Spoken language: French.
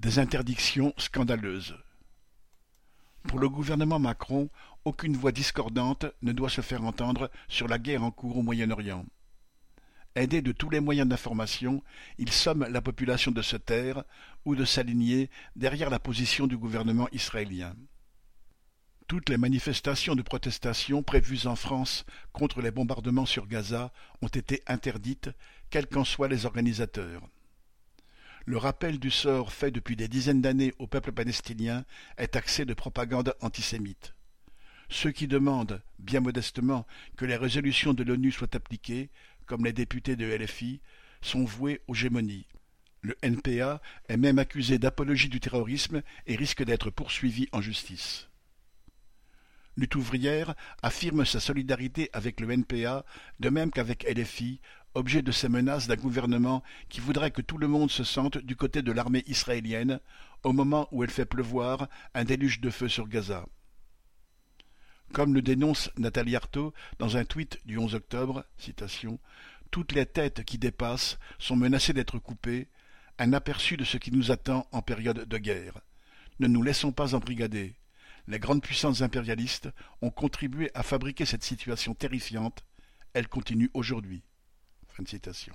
Des interdictions scandaleuses. Pour le gouvernement Macron, aucune voix discordante ne doit se faire entendre sur la guerre en cours au Moyen-Orient. Aidé de tous les moyens d'information, il somme la population de se taire ou de s'aligner derrière la position du gouvernement israélien. Toutes les manifestations de protestation prévues en France contre les bombardements sur Gaza ont été interdites, quels qu'en soient les organisateurs. Le rappel du sort fait depuis des dizaines d'années au peuple palestinien est taxé de propagande antisémite. Ceux qui demandent, bien modestement, que les résolutions de l'ONU soient appliquées, comme les députés de LFI, sont voués aux gémonies. Le NPA est même accusé d'apologie du terrorisme et risque d'être poursuivi en justice. Lutte ouvrière affirme sa solidarité avec le NPA, de même qu'avec LFI, objet de ces menaces d'un gouvernement qui voudrait que tout le monde se sente du côté de l'armée israélienne, au moment où elle fait pleuvoir un déluge de feu sur Gaza. Comme le dénonce Nathalie Arthaud dans un tweet du 11 octobre, toutes les têtes qui dépassent sont menacées d'être coupées, un aperçu de ce qui nous attend en période de guerre. Ne nous laissons pas embrigader. Les grandes puissances impérialistes ont contribué à fabriquer cette situation terrifiante. Elle continue aujourd'hui. Fin de citation.